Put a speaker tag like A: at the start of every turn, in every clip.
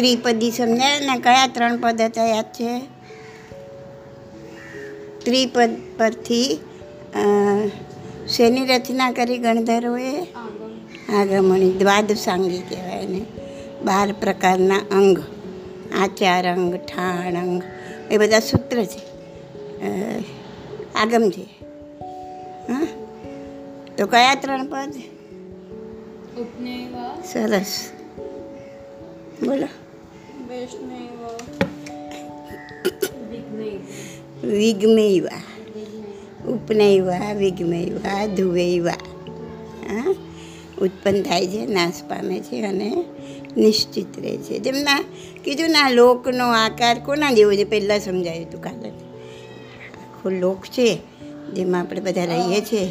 A: ત્રિપદી સમજાય ને કયા ત્રણ પદ હતા યાદ છે? ત્રિપદ પરથી શેની રચના કરી ગણધરોએ? આગમણી દ્વાદશાંગી કહેવાય ને બાર પ્રકારના અંગ આચાર અંગ ઠાણ અંગ એ બધા સૂત્ર છે. આગમ છે. હા? તો કયા ત્રણ પદ? સરસ. બોલો.
B: વિઘ્નૈવ
A: ઉપનૈવા વિઘ્નૈવા ધુવૈવા હા ઉત્પન્ન થાય છે નાશ પામે છે અને નિશ્ચિત રહે છે જેમના કીધું ના લોકનો આકાર કોના જેવો છે પહેલાં સમજાયું હતું કાલે આખો લોક છે જેમાં આપણે બધા રહીએ છીએ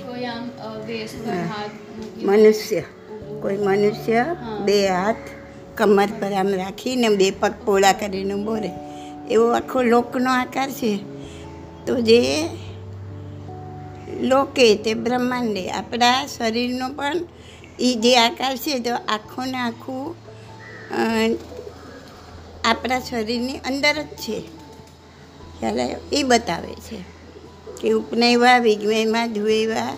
A: મનુષ્ય કોઈ મનુષ્ય બે હાથ કમર પર આમ રાખીને બે પગ પોળા કરીને બોરે એવો આખો લોકનો આકાર છે. તો જે લોકે તે બ્રહ્માંડે આપણા શરીરનો પણ એ જે આકાર છે, તો આખું ને આખું આપણા શરીરની અંદર જ છે. ખ્યાલ આવ્યો? એ બતાવે છે કે ઉપનયવા, વિજ્ઞયમાં ધુએવા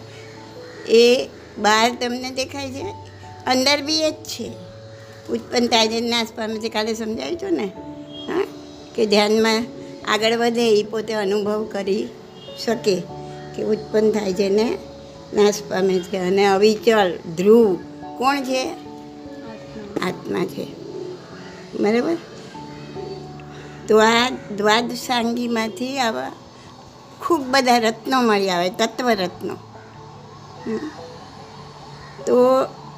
A: એ બહાર તમને દેખાય છે. અંદર બી એ જ છે. ઉત્પન્ન થાય છે નાશ પામે છે કાલે સમજાવ્યું હતું ને? હા? કે ધ્યાનમાં આગળ વધે એ પોતે અનુભવ કરી શકે કે ઉત્પન્ન થાય છે ને? નાશ પામે છે. અને અવિચલ ધ્રુવ કોણ છે?
B: આત્મા.
A: છે. બરાબર? તો આ દ્વાદસાંગીમાંથી આવા ખૂબ બધા રત્નો મળી આવે તત્વ રત્નો તો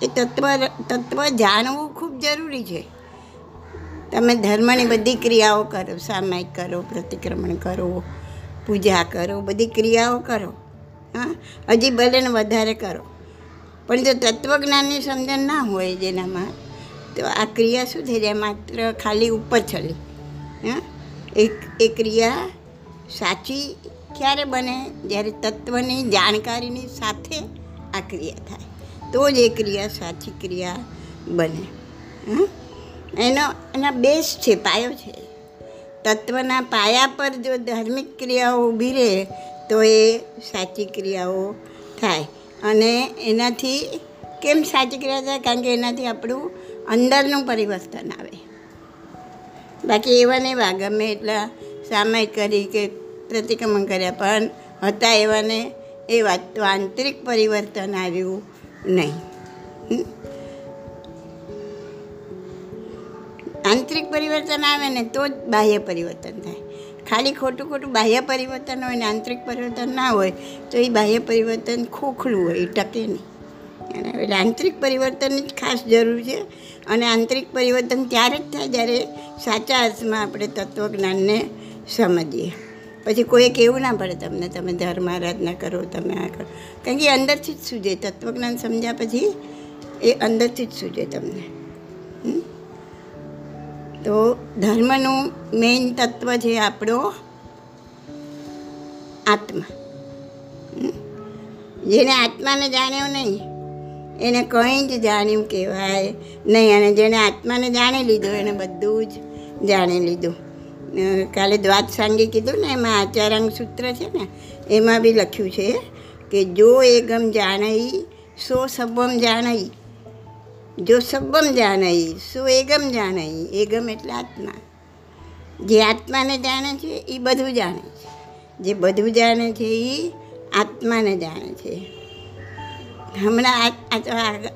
A: એ તત્વ તત્વ જાણવું ખૂબ જરૂરી છે. તમે ધર્મની બધી ક્રિયાઓ કરો, સામાયિક કરો, પ્રતિક્રમણ કરો, પૂજા કરો, બધી ક્રિયાઓ કરો. હા, હજી ભલે વધારે કરો. પણ જો તત્વજ્ઞાનની સમજણ ના હોય જેનામાં, તો આ ક્રિયા શું થઈ જાય માત્ર ખાલી ઉપર ચલી હા એક એ ક્રિયા સાચી ક્યારે બને? જ્યારે તત્વની જાણકારીની સાથે આ ક્રિયા થાય. તો જ એ ક્રિયા સાચી ક્રિયા બને. એનો, એના બેઝ છે, પાયો છે. તત્વના પાયા પર જો ધાર્મિક ક્રિયાઓ ઊભી રહે, તો એ સાચી ક્રિયાઓ થાય. અને એનાથી કેમ સાચી ક્રિયા થાય? કારણ કે એનાથી આપણું અંદરનું પરિવર્તન આવે. બાકી એવા ને એવા ગમે એટલા સામાયિક કરી કે પ્રતિક્રમણ કર્યા, પણ હતા એવાને એવા તો આંતરિક પરિવર્તન આવ્યું. નહીં. આંતરિક પરિવર્તન આવે ને તો જ બાહ્ય પરિવર્તન થાય. ખાલી ખોટું ખોટું બાહ્ય પરિવર્તન હોય ને આંતરિક પરિવર્તન ના હોય, તો એ બાહ્ય પરિવર્તન ખોખલું હોય, એ ટકે નહીં. એટલે આંતરિક પરિવર્તનની જ ખાસ જરૂર છે અને આંતરિક પરિવર્તન ત્યારે જ થાય જ્યારે સાચા અર્થમાં આપણે તત્વજ્ઞાનને સમજીએ. પછી કોઈ કહેવું ના પડે તમને, તમે ધર્મ આરાધના કરો, તમે આ કરો. કારણ કે અંદરથી જ સૂજે, તત્વજ્ઞાન સમજ્યા પછી એ અંદરથી જ સૂજે તમને? તો ધર્મનું મેઇન તત્વ છે આપણો આત્મા? જેને આત્માને જાણ્યો નહીં, એને કંઈ જ જાણ્યું કહેવાય નહીં. અને જેણે આત્માને જાણી લીધો, એને બધું જ જાણી લીધું. કાલે દ્વાદ સાંગે કીધું ને, એમાં આચારાંગ સૂત્ર છે ને, એમાં બી લખ્યું છે કે જો એગમ જાણઈ, સો સબમ જાણઈ. જો સબમ જાણઈ, સો એગમ જાણઈ. એગમ એટલે આત્મા. જે આત્માને જાણે છે એ બધું જાણે છે. જે બધું જાણે છે એ આત્માને જાણે છે. હમણાં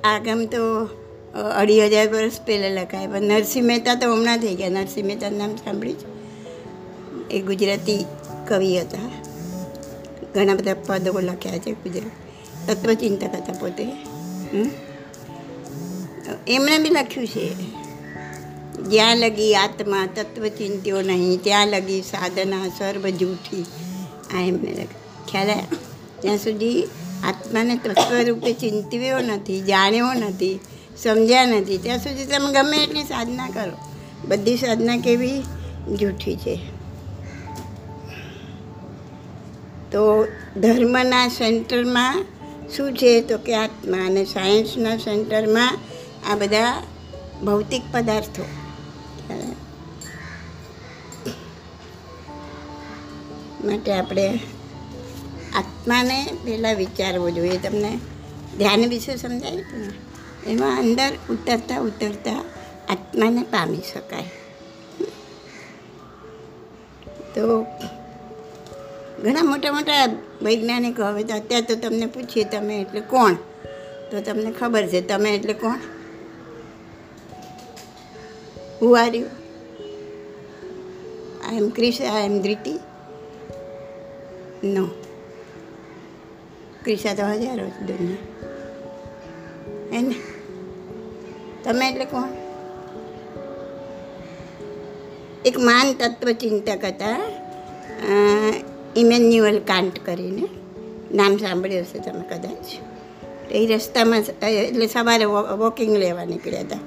A: આગમ તો અઢી હજાર વર્ષ પહેલાં લખાય, પણ નરસિંહ મહેતા તો હમણાં થઈ ગયા. નરસિંહ મહેતાનું નામ સાંભળ્યું છે? એ ગુજરાતી કવિ હતા. ઘણા બધા પદો લખ્યા છે ગુજરાત. તત્વચિંતક હતા પોતે. એમણે બી લખ્યું છે. જ્યાં લગી આત્મા તત્વચિંત્યો નહીં, ત્યાં લગી સાધના સર્વ જૂઠી આ એમને ખ્યાલ ત્યાં સુધી આત્માને તત્વ રૂપે ચિંતવ્યો નથી, જાણ્યો નથી, સમજ્યા નથી, ત્યાં સુધી તમે ગમે એટલી સાધના કરો. બધી સાધના કેવી? જૂઠી છે. તો ધર્મના સેન્ટરમાં શું છે? તો કે આત્મા અને સાયન્સના સેન્ટરમાં આ બધા ભૌતિક પદાર્થો. માટે આપણે આત્માને પહેલાં વિચારવો જોઈએ. તમને ધ્યાન વિશે સમજાય ને? એમાં અંદર ઉતરતા ઉતરતા આત્માને પામી શકાય. તો ઘણા મોટા મોટા વૈજ્ઞાનિકો હવે તો અત્યારે તો તમને પૂછીએ તમે એટલે કોણ? તો તમને ખબર છે તમે એટલે કોણ? Who are you I am Krish I am Dhriti no Krisha તો હજારો દુનિયા. હે ને તમે એટલે કોણ? એક માન તત્વચિંતક હતા. અ, ઇમેન્યુઅલ કાંટ કરીને. નામ સાંભળ્યું હશે તમે કદાચ. એ રસ્તામાં એટલે સવારે વોકિંગ લેવા નીકળ્યા હતા.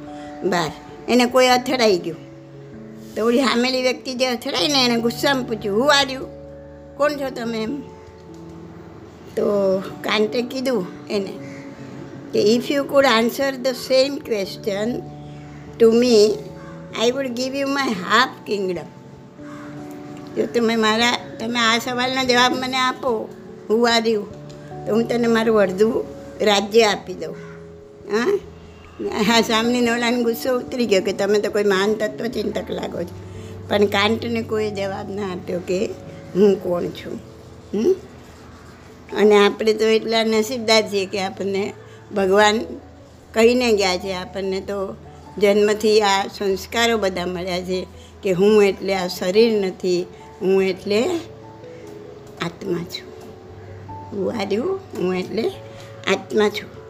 A: બહાર. એને કોઈ અથડાઈ ગયું. તો ઓલી સામેલી વ્યક્તિ જે અથડાઈને એને ગુસ્સામાં પૂછ્યું, હું આર્યું કોણ છો તમે એમ? તો કાંતે કીધું એને કે if you could answer the same question to me I would give you my half kingdom જો તમે મારા તમે આ સવાલનો જવાબ મને આપો, હું આવ્યું તો હું તને મારું અડધું રાજ્ય આપી દઉં. હા? હા સામની નોલાને ગુસ્સો ઉતરી ગયો કે તમે તો કોઈ માન તત્વ ચિંતક લાગો છો. પણ કાંટને કોઈ જવાબ ના આપ્યો કે હું કોણ છું? હમ? અને આપણે તો એટલા નસીબદાર છીએ કે આપણને ભગવાન કહીને ગયા છે. આપણને તો જન્મથી આ સંસ્કારો બધા મળ્યા છે કે હું એટલે આ શરીર નથી હું એટલે આત્મા છું. હું આવ્યું હું એટલે આત્મા છું.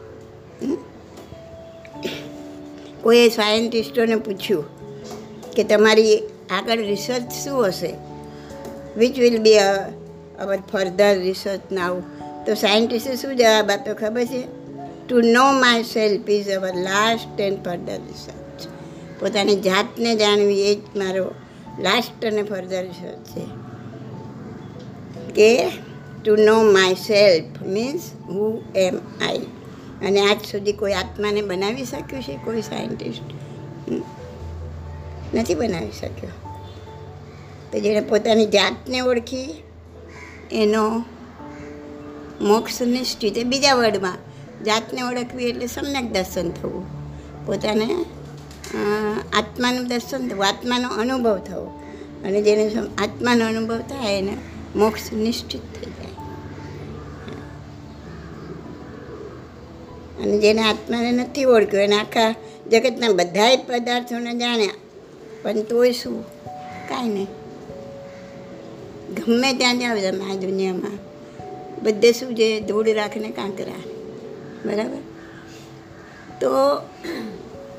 A: કોઈએ સાયન્ટિસ્ટોને પૂછ્યું કે તમારી આગળ રિસર્ચ શું હશે? Which will be our further research now તો સાયન્ટિસ્ટે શું જવાબ આપ્યો ખબર છે? To know myself is our last and further research પોતાની જાતને જાણવી એ જ મારો લાસ્ટ અને ફર્ધર છે. કે to know myself means who am I અને આજ સુધી કોઈ આત્માને બનાવી શક્યું છે? કોઈ સાયન્ટિસ્ટ નથી બનાવી શક્યો. તો જેણે પોતાની જાતને ઓળખી, એનો મોક્ષ નિશ્ચિત. બીજા વર્ડમાં જાતને ઓળખવી એટલે સમ્યક દર્શન થવું. પોતાને આત્માનું દર્શન થવું, આત્માનો અનુભવ થવો. અને જેને આત્માનો અનુભવ થાય એને મોક્ષ નિશ્ચિત થઈ જાય. અને જેને આત્માને નથી ઓળખ્યો, એને આખા જગતના બધાય પદાર્થોને જાણ્યા પણ તોય શું? કાંઈ નહીં. ગમે ત્યાં જાવ તમે આ દુનિયામાં. બધે શું છે? ધૂળ રાખને કાંકરા બરાબર? તો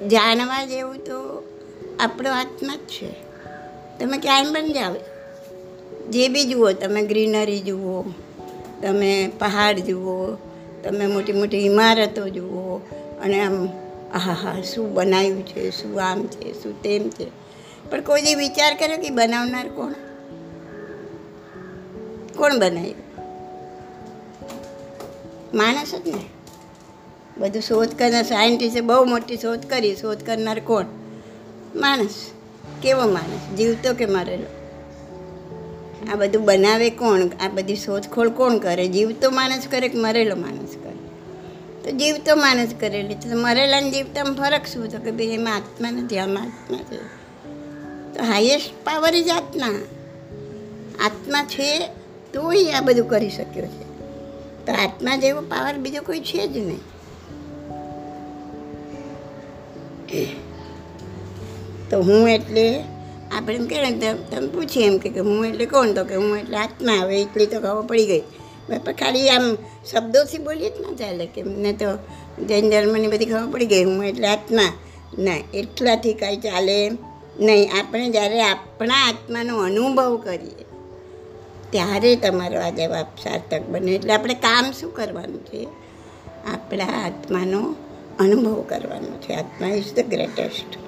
A: જાણવા જેવું તો આપણો આત્મા જ છે. તમે ક્યાંય પણ જાઓ, જે બી જુઓ, તમે ગ્રીનરી જુઓ, તમે પહાડ જુઓ, તમે મોટી મોટી ઇમારતો જુઓ, અને આમ, આહા શું બનાવ્યું છે, શું આમ છે, શું તેમ છે. પણ કોઈ જે વિચાર કર્યો કે બનાવનાર કોણ? કોણ બનાવ્યું? માણસ જ ને. બધું શોધ કરનાર સાયન્ટિસ્ટે બહુ મોટી શોધ કરી, શોધ કરનાર કોણ? માણસ. કેવો માણસ? જીવતો કે મરેલો? આ બધું બનાવે કોણ? આ બધી શોધખોળ કોણ કરે? જીવતો માણસ કરે કે મરેલો માણસ કરે? તો જીવતો માણસ કરેલી છે તો મરેલા ને જીવતામાં ફરક શું તો કે ભાઈ એમાં આત્મા નથી, આમાં આત્મા છે. તો હાઈએસ્ટ પાવર જ આત્મા. આત્મા છે, તોય આ બધું કરી શક્યો છે. તો આત્મા જેવો પાવર બીજો કોઈ છે જ નહીં. તો હું એટલે આપણે એમ કહે ને, તમે પૂછીએ એમ કે હું એટલે કોણ? તો કે હું એટલે આત્મા, હવે એટલી તો ખબર પડી ગઈ. પણ ખાલી આમ શબ્દોથી બોલીએ જ ના ચાલે કે મને તો જૈન ધર્મની બધી ખબર પડી ગઈ, હું એટલે આત્મા. ના, એટલાથી કાંઈ ચાલે નહીં. આપણે જ્યારે આપણા આત્માનો અનુભવ કરીએ, ત્યારે તમારો આ જવાબ સાર્થક બને. એટલે આપણે કામ શું કરવાનું છે? આપણા આત્માનો અનુભવ કરવાનો છે. આત્મા ઇઝ ધ ગ્રેટેસ્ટ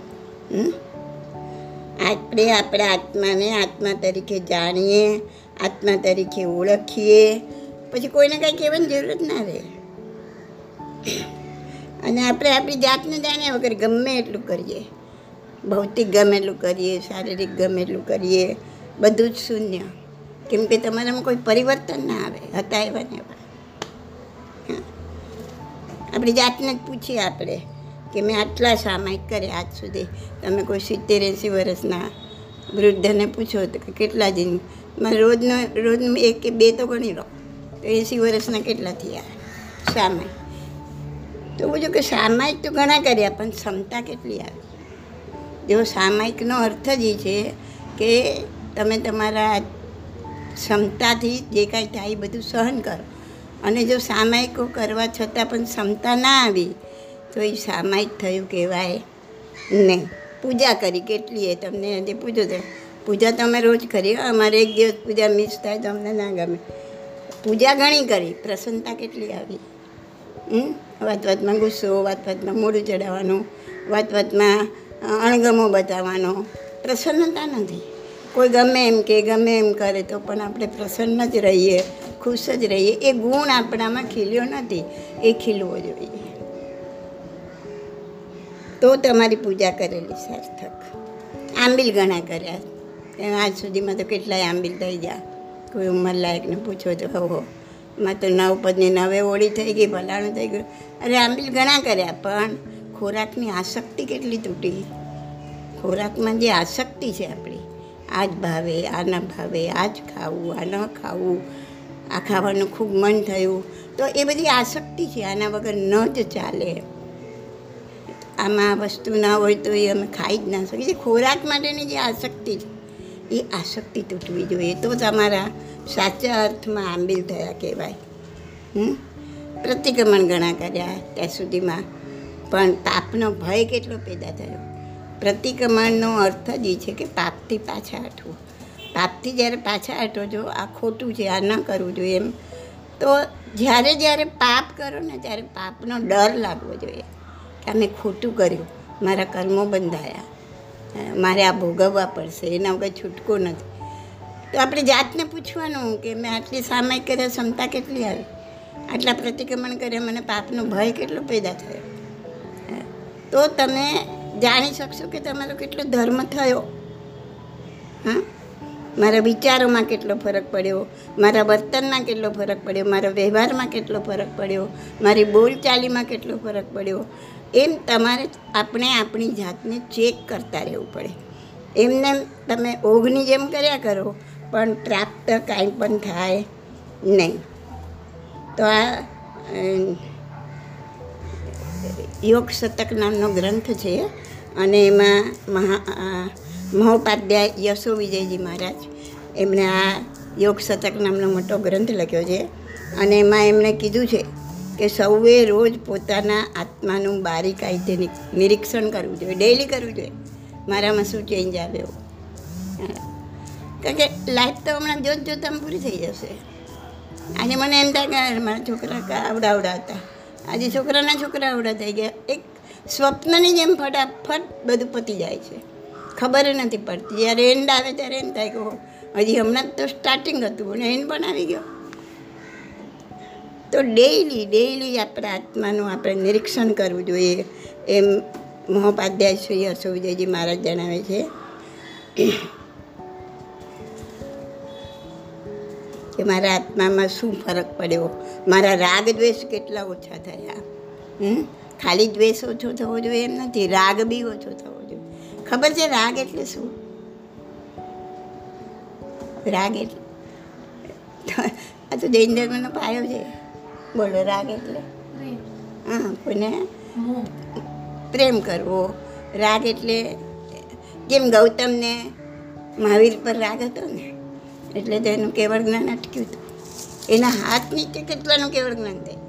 A: આપણે આપણા આત્માને આત્મા તરીકે જાણીએ, આત્મા તરીકે ઓળખીએ. પછી કોઈને કંઈ કહેવાની જરૂર જ ના રહે. અને આપણે આપણી જાતને જાણ્યા વગર ગમે એટલું કરીએ. ભૌતિક ગમે એટલું કરીએ, શારીરિક ગમે એટલું કરીએ, બધું જ શૂન્ય. કેમ કે તમારામાં કોઈ પરિવર્તન ના આવે. હતા એવા ને એવા. આપણી જાતને જ પૂછીએ આપણે કે મેં આટલા સામાયિક કર્યા આજ સુધી. તમે કોઈ સિત્તેર એંસી વર્ષના વૃદ્ધને પૂછો તો કે કેટલા દિન? મારે રોજનો રોજ એક કે બે તો ગણી લો. તો એંસી વર્ષના કેટલા થયા? સામાયિક. તો બોજો કે સામાયિક તો ઘણા કર્યા પણ ક્ષમતા કેટલી આવે? જો સામાયિકનો અર્થ જ એ છે કે તમે તમારા ક્ષમતાથી જે કાંઈ થાય એ બધું સહન કરો. અને જો સામાયિકો કરવા છતાં પણ ક્ષમતા ના આવી, તો એ સામાયિક થયું કહેવાય. નહીં પૂજા કરી કેટલી એ તમને આજે પૂજો તો, પૂજા તમે રોજ કરી. અમારે એક દિવસ પૂજા મિસ થાય તો અમને ના ગમે. પૂજા ઘણી કરી, પ્રસન્નતા કેટલી આવી? વાત વાતમાં ગુસ્સો, વાત વાતમાં મોઢું ચડાવવાનું, વાત વાતમાં અણગમો બતાવવાનો. પ્રસન્નતા નથી. કોઈ ગમે એમ કે ગમે એમ કરે તો પણ આપણે પ્રસન્ન જ રહીએ. ખુશ જ રહીએ. એ ગુણ આપણામાં ખીલ્યો નથી, એ ખીલવો જોઈએ. તો તમારી પૂજા કરેલી સાર્થક. આંબિલ ઘણા કર્યા. આજ સુધીમાં તો કેટલાય આંબિલ થઈ ગયા. કોઈ ઉંમર લાયકને પૂછો તો હો માં તો નવ પદની નવે ઓળી થઈ ગઈ ભલાણું થઈ ગયું. અરે આંબિલ ઘણા કર્યા, પણ ખોરાકની આસક્તિ કેટલી તૂટી. ખોરાકમાં જે આસક્તિ છે આપણી. આ જ ભાવે, આ ન ભાવે આ જ ખાવું, આ ન ખાવું. આ ખાવાનું ખૂબ મન થયું. તો એ બધી આસક્તિ છે, આના વગર ન જ ચાલે. આમાં વસ્તુ ના હોય તો એ અમે ખાઈ જ ના શકીએ. ખોરાક માટેની જે આસક્તિ એ આસક્તિ તૂટવી જોઈએ. તો તમારા સાચા અર્થમાં આંબીલ થયા કહેવાય. હમ? પ્રતિક્રમણ ઘણા કર્યા ત્યાં સુધીમાં. પણ પાપનો ભય કેટલો પેદા થયો? પ્રતિક્રમણનો અર્થ જ એ છે કે પાપથી પાછા હટવું. પાપથી જ્યારે પાછા હટો છો આ ખોટું છે, આ ન કરવું જોઈએ એમ. તો જ્યારે જ્યારે પાપ કરો ને, ત્યારે પાપનો ડર લાગવો જોઈએ કે મેં ખોટું કર્યું, મારા કર્મો બંધાયા. મારે આ ભોગવવા પડશે, એના વગર છૂટકો નથી. તો આપણે જાતને પૂછવાનું કે મેં આટલી સામાયિક કર્યા, ક્ષમતા કેટલી આવી? આટલા પ્રતિક્રમણ કર્યા, મને પાપનો ભય કેટલો પેદા થયો? તો તમે જાણી શકશો કે તમારો કેટલો ધર્મ થયો. હા? મારા વિચારોમાં કેટલો ફરક પડ્યો, મારા વર્તનમાં કેટલો ફરક પડ્યો, મારા વ્યવહારમાં કેટલો ફરક પડ્યો, મારી બોલચાલીમાં કેટલો ફરક પડ્યો. એમ તમારે આપણે આપણી જાતને ચેક કરતા રહેવું પડે. એમને તમે ઓઘની જેમ કર્યા કરો, પણ પ્રાપ્ત કાંઈ પણ થાય નહીં. તો આ યોગ શતક નામનો ગ્રંથ છે, અને એમાં મહા મહોપાધ્યાય યશો વિજયજી મહારાજ એમણે આ યોગ શતક નામનો મોટો ગ્રંથ લખ્યો છે અને એમાં એમણે કીધું છે કે સૌએ રોજ પોતાના આત્માનું બારીકાઈથી નિરીક્ષણ કરવું જોઈએ ડેઈલી કરવું જોઈએ. મારામાં શું ચેન્જ આવ્યો. કારણ કે લાઈફ તો હમણાં જોત જોતામાં પૂરી થઈ જશે. આજે મને એમ થાય કે મારા છોકરા આવડાવડા આવડા આવડા હતા. આજે છોકરાના છોકરા આવડા થઈ ગયા. એક સ્વપ્નની જેમ ફટાફટ બધું પતી જાય છે. ખબર નથી પડતી. જ્યારે એન્ડ આવે ત્યારે એમ થાય કે હજી હમણાં તો સ્ટાર્ટિંગ હતું અને એન્ડ પણ આવી ગયો. તો ડેઈલી ડેઈલી આપણા આત્માનું આપણે નિરીક્ષણ કરવું જોઈએ. એમ મહોપાધ્યાય શ્રી હર્ષ વિજયજી મહારાજ જણાવે છે. કે મારા આત્મામાં શું ફરક પડ્યો? મારા રાગ દ્વેષ કેટલા ઓછા થયા? ખાલી દ્વેષ ઓછો થવો જોઈએ એમ નથી. રાગ બી ઓછો થવો ખબર છે રાગ એટલે શું? રાગ એટલે? આ તો જૈન ધર્મનો પાયો છે. બોલો, રાગ એટલે? હા, કોઈને? પ્રેમ કરવો. રાગ એટલે જેમ ગૌતમને મહાવીર પર રાગ હતો ને, એટલે તેનું કેવળ જ્ઞાન અટક્યું હતું. એના હાથ નીચે કેટલાનું કેવળ જ્ઞાન થાય?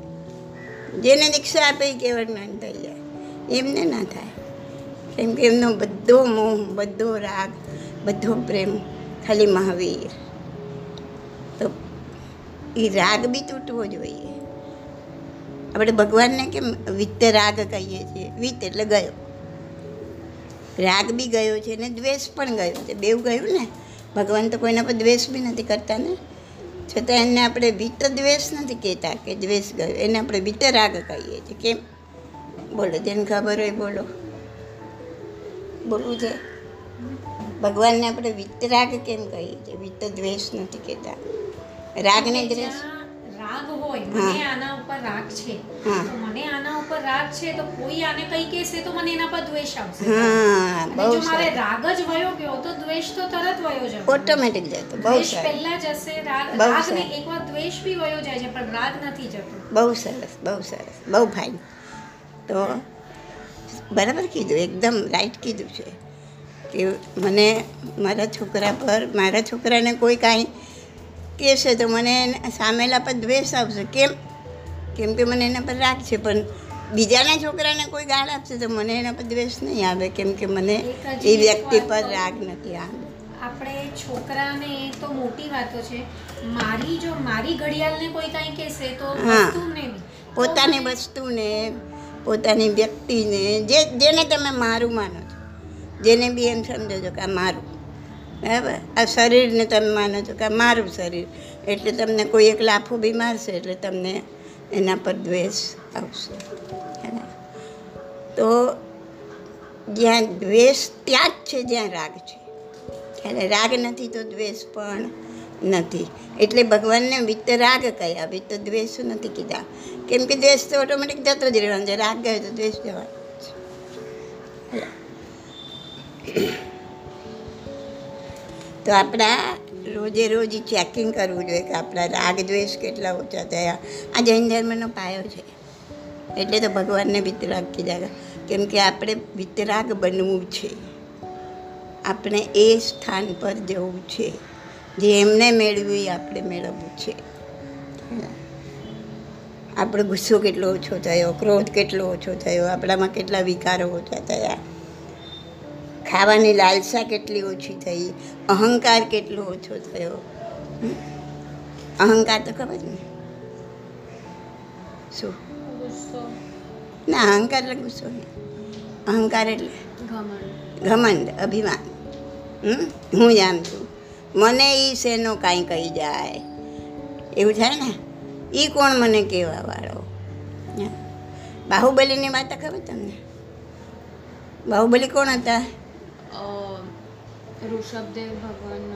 A: જેને દીક્ષા આપે એ કેવળ જ્ઞાન થઈ જાય. એમને ના થાય. કેમ કે એમનો બધો મોહ, બધો રાગ, બધો પ્રેમ ખાલી મહાવીર. તો એ રાગ બી તૂટવો જોઈએ. આપણે ભગવાનને કેમ વિત્ત રાગ કહીએ છીએ? વિત્ત એટલે ગયો. રાગ બી ગયો છે ને દ્વેષ પણ ગયો છે. બેવ ગયું ને? ભગવાન તો કોઈના પર દ્વેષ બી નથી કરતા ને. છતાં એને આપણે વિત્ત દ્વેષ નથી કહેતા કે દ્વેષ ગયો. એને આપણે વિત્ત રાગ કહીએ છીએ. કેમ? બોલો, જેને ખબર હોય બોલો. બોલવું છે ભગવાનને આપણે વિતરાગ કેમ કહીએ છીએ? વિત દ્વેષ નથી કહેતા. રાગને દ્વેષ.
C: રાગ હોય મને આના ઉપર રાગ છે. તો મને આના ઉપર રાગ છે તો કોઈ આને કઈ કહેશે તો મને એના પર દ્વેષ આવશે.
A: હા બહુ
C: જો મારે રાગ જ વયો ગયો તો દ્વેષ તો તરત વયો જશે.
A: ઓટોમેટિક જતો બહુ સરસ
C: પહેલા જશે રાગ
A: રાગને
C: રાગ એકવાર દ્વેષ બી વયો જાય છે પણ રાગ નથી જતો.
A: બહુ સરસ બહુ સરસ બહુ ફાઇન તો બરાબર કીધું એકદમ રાઈટ કીધું છે. કે મને મારા છોકરા પર મારા છોકરાને કોઈ કાંઈ કહેશે તો મને એને સામેલા પર દ્વેષ આવશે. કેમ? કેમ કે મને એના પર રાગ છે પણ બીજાના છોકરાને કોઈ ગાળ આપશે તો મને એના પર દ્વેષ નહીં આવે. કેમ કે મને એ વ્યક્તિ પર રાગ નથી આવે.
C: આપણે છોકરાને એ તો મોટી વાતો છે. મારી જો મારી ઘડિયાળને કોઈ કાંઈ કહેશે તો
A: હા. પોતાની વસ્તુને પોતાની વ્યક્તિને, જે, જેને તમે મારું માનો છો. જેને બી એમ સમજો છો કે આ મારું. બરાબર? આ શરીરને તમે માનો છો કે આ મારું શરીર. એટલે તમને કોઈ એક લાફો બી મારશે, એટલે તમને એના પર દ્વેષ આવશે? તો જ્યાં દ્વેષ, ત્યાં જ છે જ્યાં રાગ છે. એટલે રાગ નથી તો દ્વેષ પણ નથી. એટલે ભગવાનને વિતરાગ કયા? વિત્ત દ્વેષ નથી કીધા. કેમ કે દ્વેષ તો ઓટોમેટિક જતો જ રહેવાનો છે. રાગ ગયો તો દ્વેષ જવાનો તો આપણા રોજે રોજ ચેકિંગ કરવું જોઈએ કે આપણા રાગ દ્વેષ કેટલા ઓછા થયા. આ જૈન ધર્મનો પાયો છે. એટલે તો ભગવાનને વિતરાગ કીધા કેમ કે આપણે વિતરાગ બનવું છે. આપણે એ સ્થાન પર જવું છે. જે એમને મેળવ્યું એ આપણે મેળવવું છે. આપણો ગુસ્સો કેટલો ઓછો થયો ક્રોધ કેટલો ઓછો થયો આપણામાં કેટલા વિકારો ઓછા થયા. ખાવાની લાલસા કેટલી ઓછી થઈ અહંકાર કેટલો ઓછો થયો? અહંકાર તો ખબર ને? શું? ના અહંકાર એટલે ગુસ્સો નહીં. અહંકાર એટલે
B: ઘમંડ.
A: અભિમાન? હું જામ છું. મને એ શેનો કાંઈ કહી જાય. એવું થાય ને? એ કોણ મને કહેવા વાળો? બાહુબલીની વાત ખબર તમને? બાહુબલી કોણ હતા?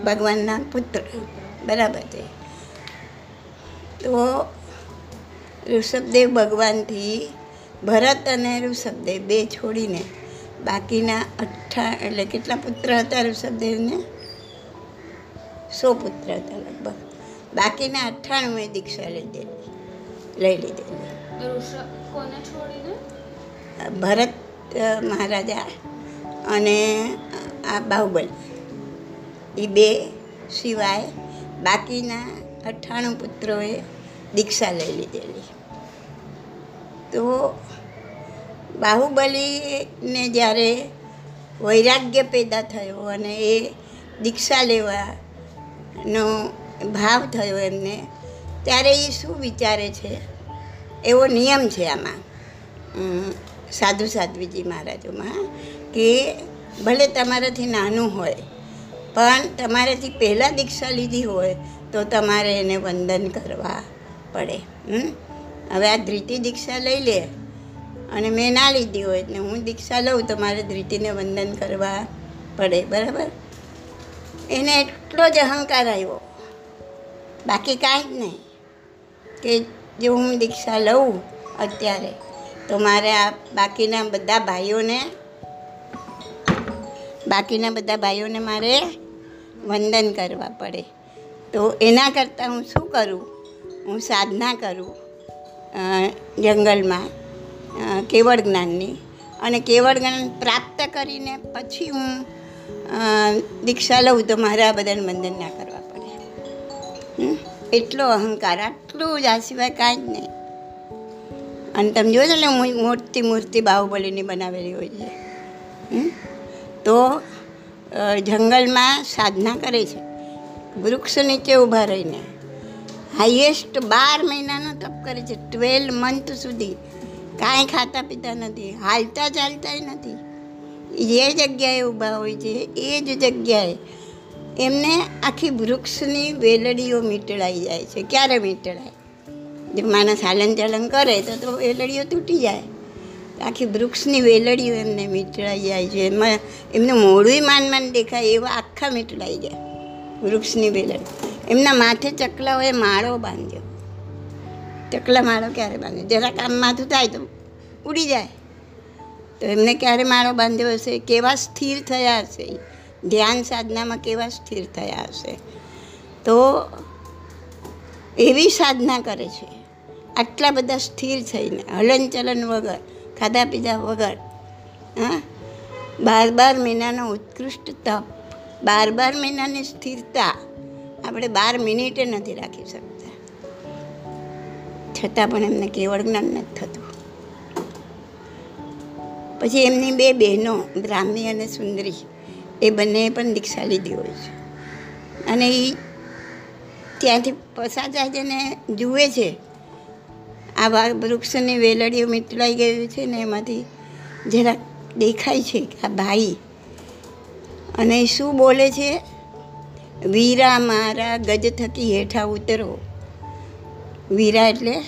A: ભગવાનના પુત્ર. બરાબર છે. તો ઋષભદેવ ભગવાનથી ભરત અને ઋષભદેવ બે છોડીને બાકીના અઠ્ઠા એટલે કેટલા પુત્ર હતા ઋષભદેવને? સો પુત્ર હતા લગભગ. બાકીના અઠ્ઠાણું દીક્ષા લીધેલી લઈ લીધેલી.
B: ઋષભ કોને છોડીને?
A: ભરત મહારાજા અને આ બાહુબલી. એ બે સિવાય બાકીના અઠ્ઠાણું પુત્રોએ દીક્ષા લઈ લીધેલી. તો બાહુબલીને જ્યારે વૈરાગ્ય પેદા થયો અને એ દીક્ષા લેવાનો ભાવ થયો એમને, ત્યારે એ શું વિચારે છે? એવો નિયમ છે આમાં. સાધુ સાધ્વીજી મહારાજોમાં કે ભલે તમારાથી નાનું હોય, પણ તમારાથી પહેલાં દીક્ષા લીધી હોય, તો તમારે એને વંદન કરવા પડે? હવે આ ધ્રિતિ દીક્ષા લઈ લે અને મેં ના લીધી હોય એટલે હું દીક્ષા લઉં, તો મારે ધ્રિતિને વંદન કરવા પડે, બરાબર? એને એટલો જ અહંકાર આવ્યો. બાકી કાંઈ જ નહીં. કે જો હું દીક્ષા લઉં અત્યારે, તો મારે આ બાકીના બધા ભાઈઓને, બાકીના બધા ભાઈઓને મારે વંદન કરવા પડે. તો એના કરતાં હું શું કરું? હું સાધના કરું જંગલમાં કેવળ જ્ઞાનની. અને કેવળ જ્ઞાન પ્રાપ્ત કરીને પછી હું દીક્ષા લઉં તો મારે આ બધાને વંદન ના કરવા પડે? એટલો અહંકાર, આટલું જ આ સિવાય કાંઈ જ નહીં. અને તમે ને મો- મોટી મૂર્તિ બાહુબલીની બનાવેલી હોય છે? તો જંગલમાં સાધના કરે છે. વૃક્ષ નીચે ઊભા રહીને. હાઈએસ્ટ બાર મહિનાનો તપ કરે છે. ટ્વેલ્વ મંથ સુધી. કાંઈ ખાતા પીતા નથી. હાલતા ચાલતાય નથી. જે જગ્યાએ ઊભા હોય છે, એ જ જગ્યાએ એમને આખી વૃક્ષની વેલડીઓ મીટળાઈ જાય છે. ક્યારે મીટળાય? જો માણસ હાલન ચાલન કરે તો તો વેલડીઓ તૂટી જાય. આખી વૃક્ષની વેલડીઓ એમને મીટળાઈ જાય છે. એમાં, એમનું મોડું માન માન દેખાય એવા આખા મીટળાઈ જાય વૃક્ષની વેલડી. એમના માથે ચકલાઓએ માળો બાંધ્યો. ચકલા માળો ક્યારે બાંધ્યો? જરાક આમ માથું થાય તો ઉડી જાય. તો એમને ક્યારે માળો બાંધ્યો હશે? કેવા સ્થિર થયા હશે? ધ્યાન સાધનામાં કેવા સ્થિર થયા હશે? તો એવી સાધના કરે છે. આટલા બધા સ્થિર થઈને, હલનચલન વગર ખાધા પીધા વગર, હા? બાર બાર મહિનાનો ઉત્કૃષ્ટ તપ બાર બાર મહિનાની સ્થિરતા આપણે બાર મિનિટે નથી રાખી શકતા. છતાં પણ એમને કેવળ જ્ઞાન નથી થતું. પછી એમની બે બહેનો બ્રાહ્મી અને સુંદરી એ બંને પણ દીક્ષા લીધી હોય છે. અને એ ત્યાંથી પસાર થાય છે ને જુએ છે. આ વા- વૃક્ષની વેલડીઓ મીટલાઈ ગયું છે ને એમાંથી જરાક દેખાય છે કે આ ભાઈ અને શું બોલે છે? વીરા મારા ગજ થકી હેઠા ઉતરો. વીરા એટલે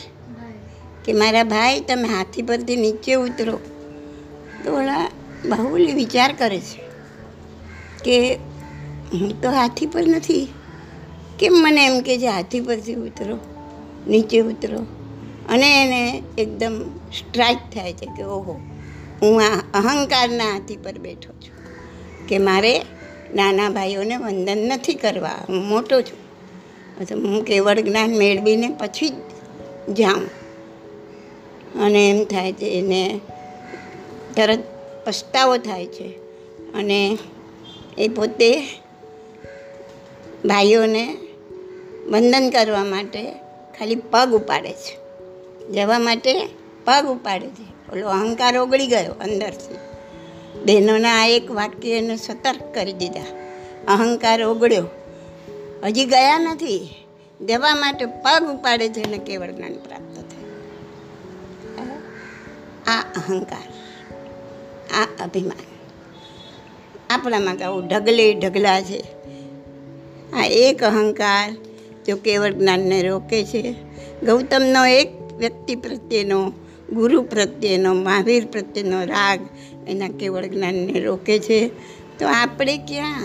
A: કે મારા ભાઈ તમે હાથી પરથી નીચે ઉતરો. તો બાહુલી વિચાર કરે છે કે હું તો હાથી પર નથી. કેમ મને એમ કે છે, હાથી પરથી ઉતરો, નીચે ઉતરો. અને એને એકદમ સ્ટ્રાઇક થાય છે કે, ઓહો, હું આ અહંકારના હાથી પર બેઠો છું કે મારે નાના ભાઈઓને વંદન નથી કરવા. હું મોટો છું. અથવા હું કેવળ જ્ઞાન મેળવીને પછી જ જાઉં. અને એમ થાય છે, એને તરત પસ્તાવો થાય છે. અને એ પોતે ભાઈઓને વંદન કરવા માટે ખાલી પગ ઉપાડે છે. જવા માટે પગ ઉપાડે છે. ઓલો અહંકાર ઓગળી ગયો અંદરથી. બહેનોના આ એક વાક્ય એને સતર્ક કરી દીધા. અહંકાર ઓગળ્યો. હજી ગયા નથી. જવા માટે પગ ઉપાડે છે અને કેવળ જ્ઞાન પ્રાપ્ત થાય. આ અહંકાર. આ અભિમાન. આપણામાં કહું ઢગલે ઢગલા છે. આ એક અહંકાર જો કેવળ જ્ઞાનને રોકે છે. ગૌતમનો એક વ્યક્તિ પ્રત્યેનો, ગુરુ પ્રત્યેનો, મહાવીર પ્રત્યેનો રાગ એના કેવળ જ્ઞાનને રોકે છે. તો આપણે ક્યાં?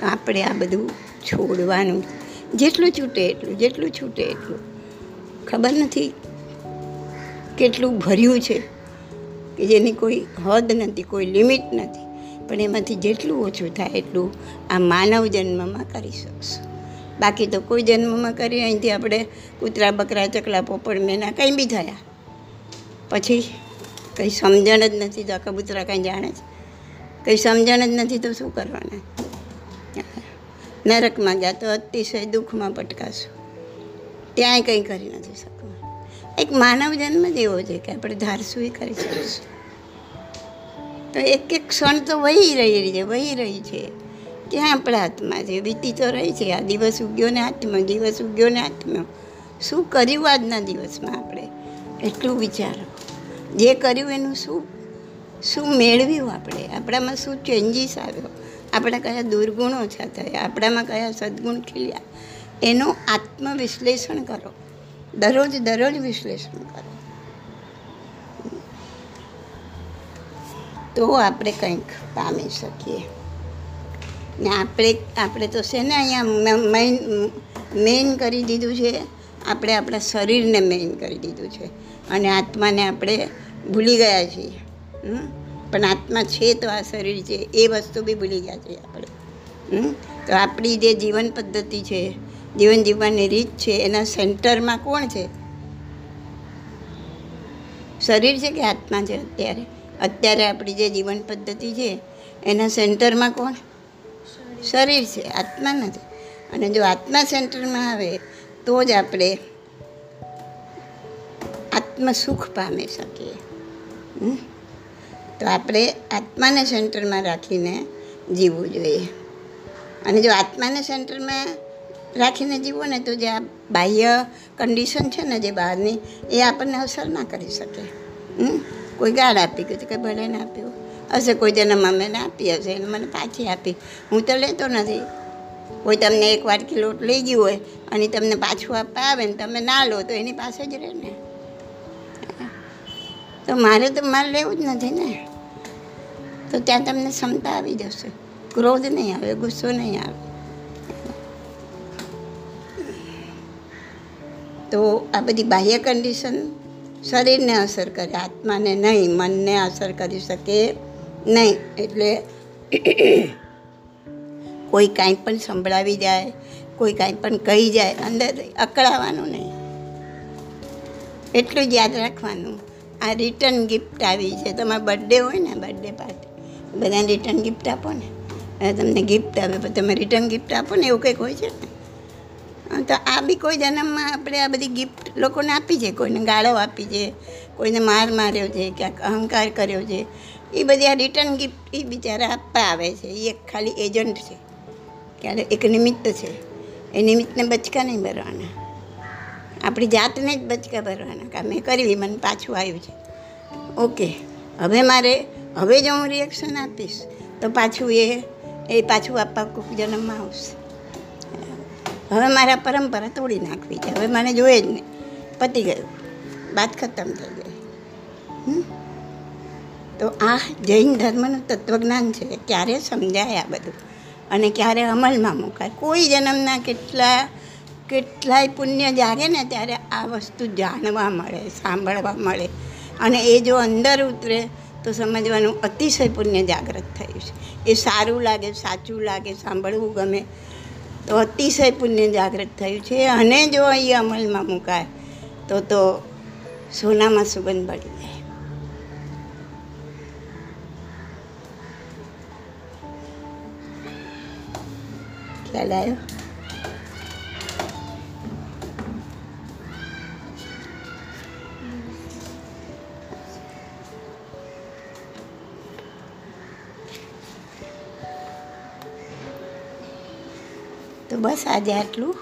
A: તો આપણે આ બધું છોડવાનું જેટલું છૂટે એટલું, જેટલું છૂટે એટલું. ખબર નથી કેટલું ભર્યું છે. કે જેની કોઈ હદ નથી, કોઈ લિમિટ નથી. પણ એમાંથી જેટલું ઓછું થાય એટલું આ માનવ જન્મમાં કરી શકશું. બાકી તો કોઈ જન્મમાં કરી, અહીંથી આપણે કૂતરા, બકરા, ચકલા પોપડ મેના કંઈ બી થયા. પછી કંઈ સમજણ જ નથી તો આ કબૂતરા કંઈ જાણે છે. કંઈ સમજણ જ નથી તો શું કરવાના? નરકમાં ગયા તો અતિશય દુઃખમાં પટકાશું. ત્યાંય કંઈ કરી નથી શકવાનું એક માનવ જન્મ જ એવો છે કે આપણે ધારશું એ કરી શકીશું તો એક એક ક્ષણ તો વહી રહી છે, વહી રહી છે. ક્યાં આપણા હાથમાં છે, વીતી તો રહી છે, આ દિવસ ઉગ્યો ને હાથમાં, દિવસ ઉગ્યો ને હાથમાં. શું કર્યું આજના દિવસમાં આપણે? એટલું વિચારો. જે કર્યું એનું શું? શું મેળવ્યું આપણે? આપણામાં શું ચેન્જીસ આવ્યો? આપણા કયા દુર્ગુણો ઓછા થયા આપણામાં કયા સદગુણ ખીલ્યા? એનું આત્મવિશ્લેષણ કરો. દરરોજ દરરોજ વિશ્લેષણ કરો તો આપણે કંઈક પામી શકીએ ને આપણે આપણે તો છે ને અહીંયા મેઇન કરી દીધું છે આપણે આપણા શરીરને મેઇન કરી દીધું છે અને આત્માને આપણે ભૂલી ગયા છીએ? પણ આત્મા છે તો આ શરીર છે એ વસ્તુ બી ભૂલી ગયા છીએ આપણે? તો આપણી જે જીવન પદ્ધતિ છે જીવન જીવવાની રીત છે, એના સેન્ટરમાં કોણ છે? શરીર છે કે આત્મા છે અત્યારે? અત્યારે આપણી જે જીવન પદ્ધતિ છે, એના સેન્ટરમાં કોણ? શરીર છે, આત્મા નથી. અને જો આત્મા સેન્ટરમાં આવે, તો જ આપણે આત્મ સુખ પામી શકીએ? તો આપણે આત્માને સેન્ટરમાં રાખીને જીવવું જોઈએ. અને જો આત્માને સેન્ટરમાં રાખીને જીવો ને તો જે આ બાહ્ય કન્ડિશન છે ને જે બહારની, એ આપણને અસર ના કરી શકે? કોઈ ગાળ આપી ગયું તો કે ભલે ના આપ્યું. હશે કોઈ તેને મમ્મીને આપી હશે, એને મને પાછી આપી. હું તો લેતો નથી. કોઈ તમને એક વાટકી લોટ લઈ ગયું હોય, અને તમને પાછું આપવા આવે ને તમે ના લો, તો એની પાસે જ રહે ને તો મારે તો, મારે લેવું જ નથી ને. તો ત્યાં તમને ક્ષમતા આવી જશે. ક્રોધ નહીં આવે, ગુસ્સો નહીં આવે. તો આ બધી બાહ્ય કન્ડિશન શરીરને અસર કરે, આત્માને નહીં, મનને અસર કરી શકે નહીં. એટલે કોઈ કાંઈ પણ સંભળાવી જાય, કોઈ કાંઈ પણ કહી જાય, અંદર અકળાવાનું નહીં. એટલું જ યાદ રાખવાનું. આ રિટર્ન ગિફ્ટ આવી છે. તમારો બર્થડે હોય ને બર્થડે પાર્ટી બધાને રિટર્ન ગિફ્ટ આપો ને. તમને ગિફ્ટ આવે તમે રિટર્ન ગિફ્ટ આપો ને, એવું કંઈક હોય છે ને? તો આ બી કોઈ જન્મમાં આપણે આ બધી ગિફ્ટ લોકોને આપી છે, કોઈને ગાળો આપી છે, કોઈને માર માર્યો છે, ક્યાંક અહંકાર કર્યો છે, એ બધી આ રિટર્ન ગિફ્ટ એ બિચારા આપવા આવે છે, એ એક ખાલી એજન્ટ છે, ક્યારે એક નિમિત્ત છે, એ નિમિત્તને બચકા નહીં ભરવાના. આપણી જાતને જ બચકા ભરવાના, કા મેં કરવી મને પાછું આવ્યું છે. ઓકે, હવે મારે, હવે જો હું રિએક્શન આપીશ, તો પાછું એ એ પાછું આપવા કોઈક જન્મમાં આવશે. હવે મારા પરંપરા તોડી નાખવી છે. હવે મને જોઈએ જ નહીં. પતી ગયું. વાત ખતમ થઈ ગઈ. તો આ જૈન ધર્મનું તત્વજ્ઞાન છે ક્યારે સમજાય આ બધું? અને ક્યારે અમલમાં મુકાય? કોઈ જન્મના કેટલા, કેટલાય પુણ્ય જાગે ને ત્યારે આ વસ્તુ જાણવા મળે, સાંભળવા મળે. અને એ જો અંદર ઉતરે, તો સમજવાનું અતિશય પુણ્ય જાગૃત થયું છે. એ સારું લાગે, સાચું લાગે, સાંભળવું ગમે. તો અતિશય પુણ્ય જાગૃત થયું છે અને જો એ અમલમાં મુકાય, તો તો સોનામાં સુગંધ પડી જાય. ખ્યાલ આવ્યો? બસ આજે આટલું.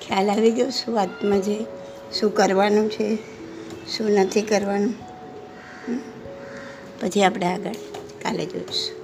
A: ખ્યાલ આવી ગયો શું વાતમાં છે, શું કરવાનું છે, શું નથી કરવાનું. પછી આપણે આગળ કાલે જોઈશું.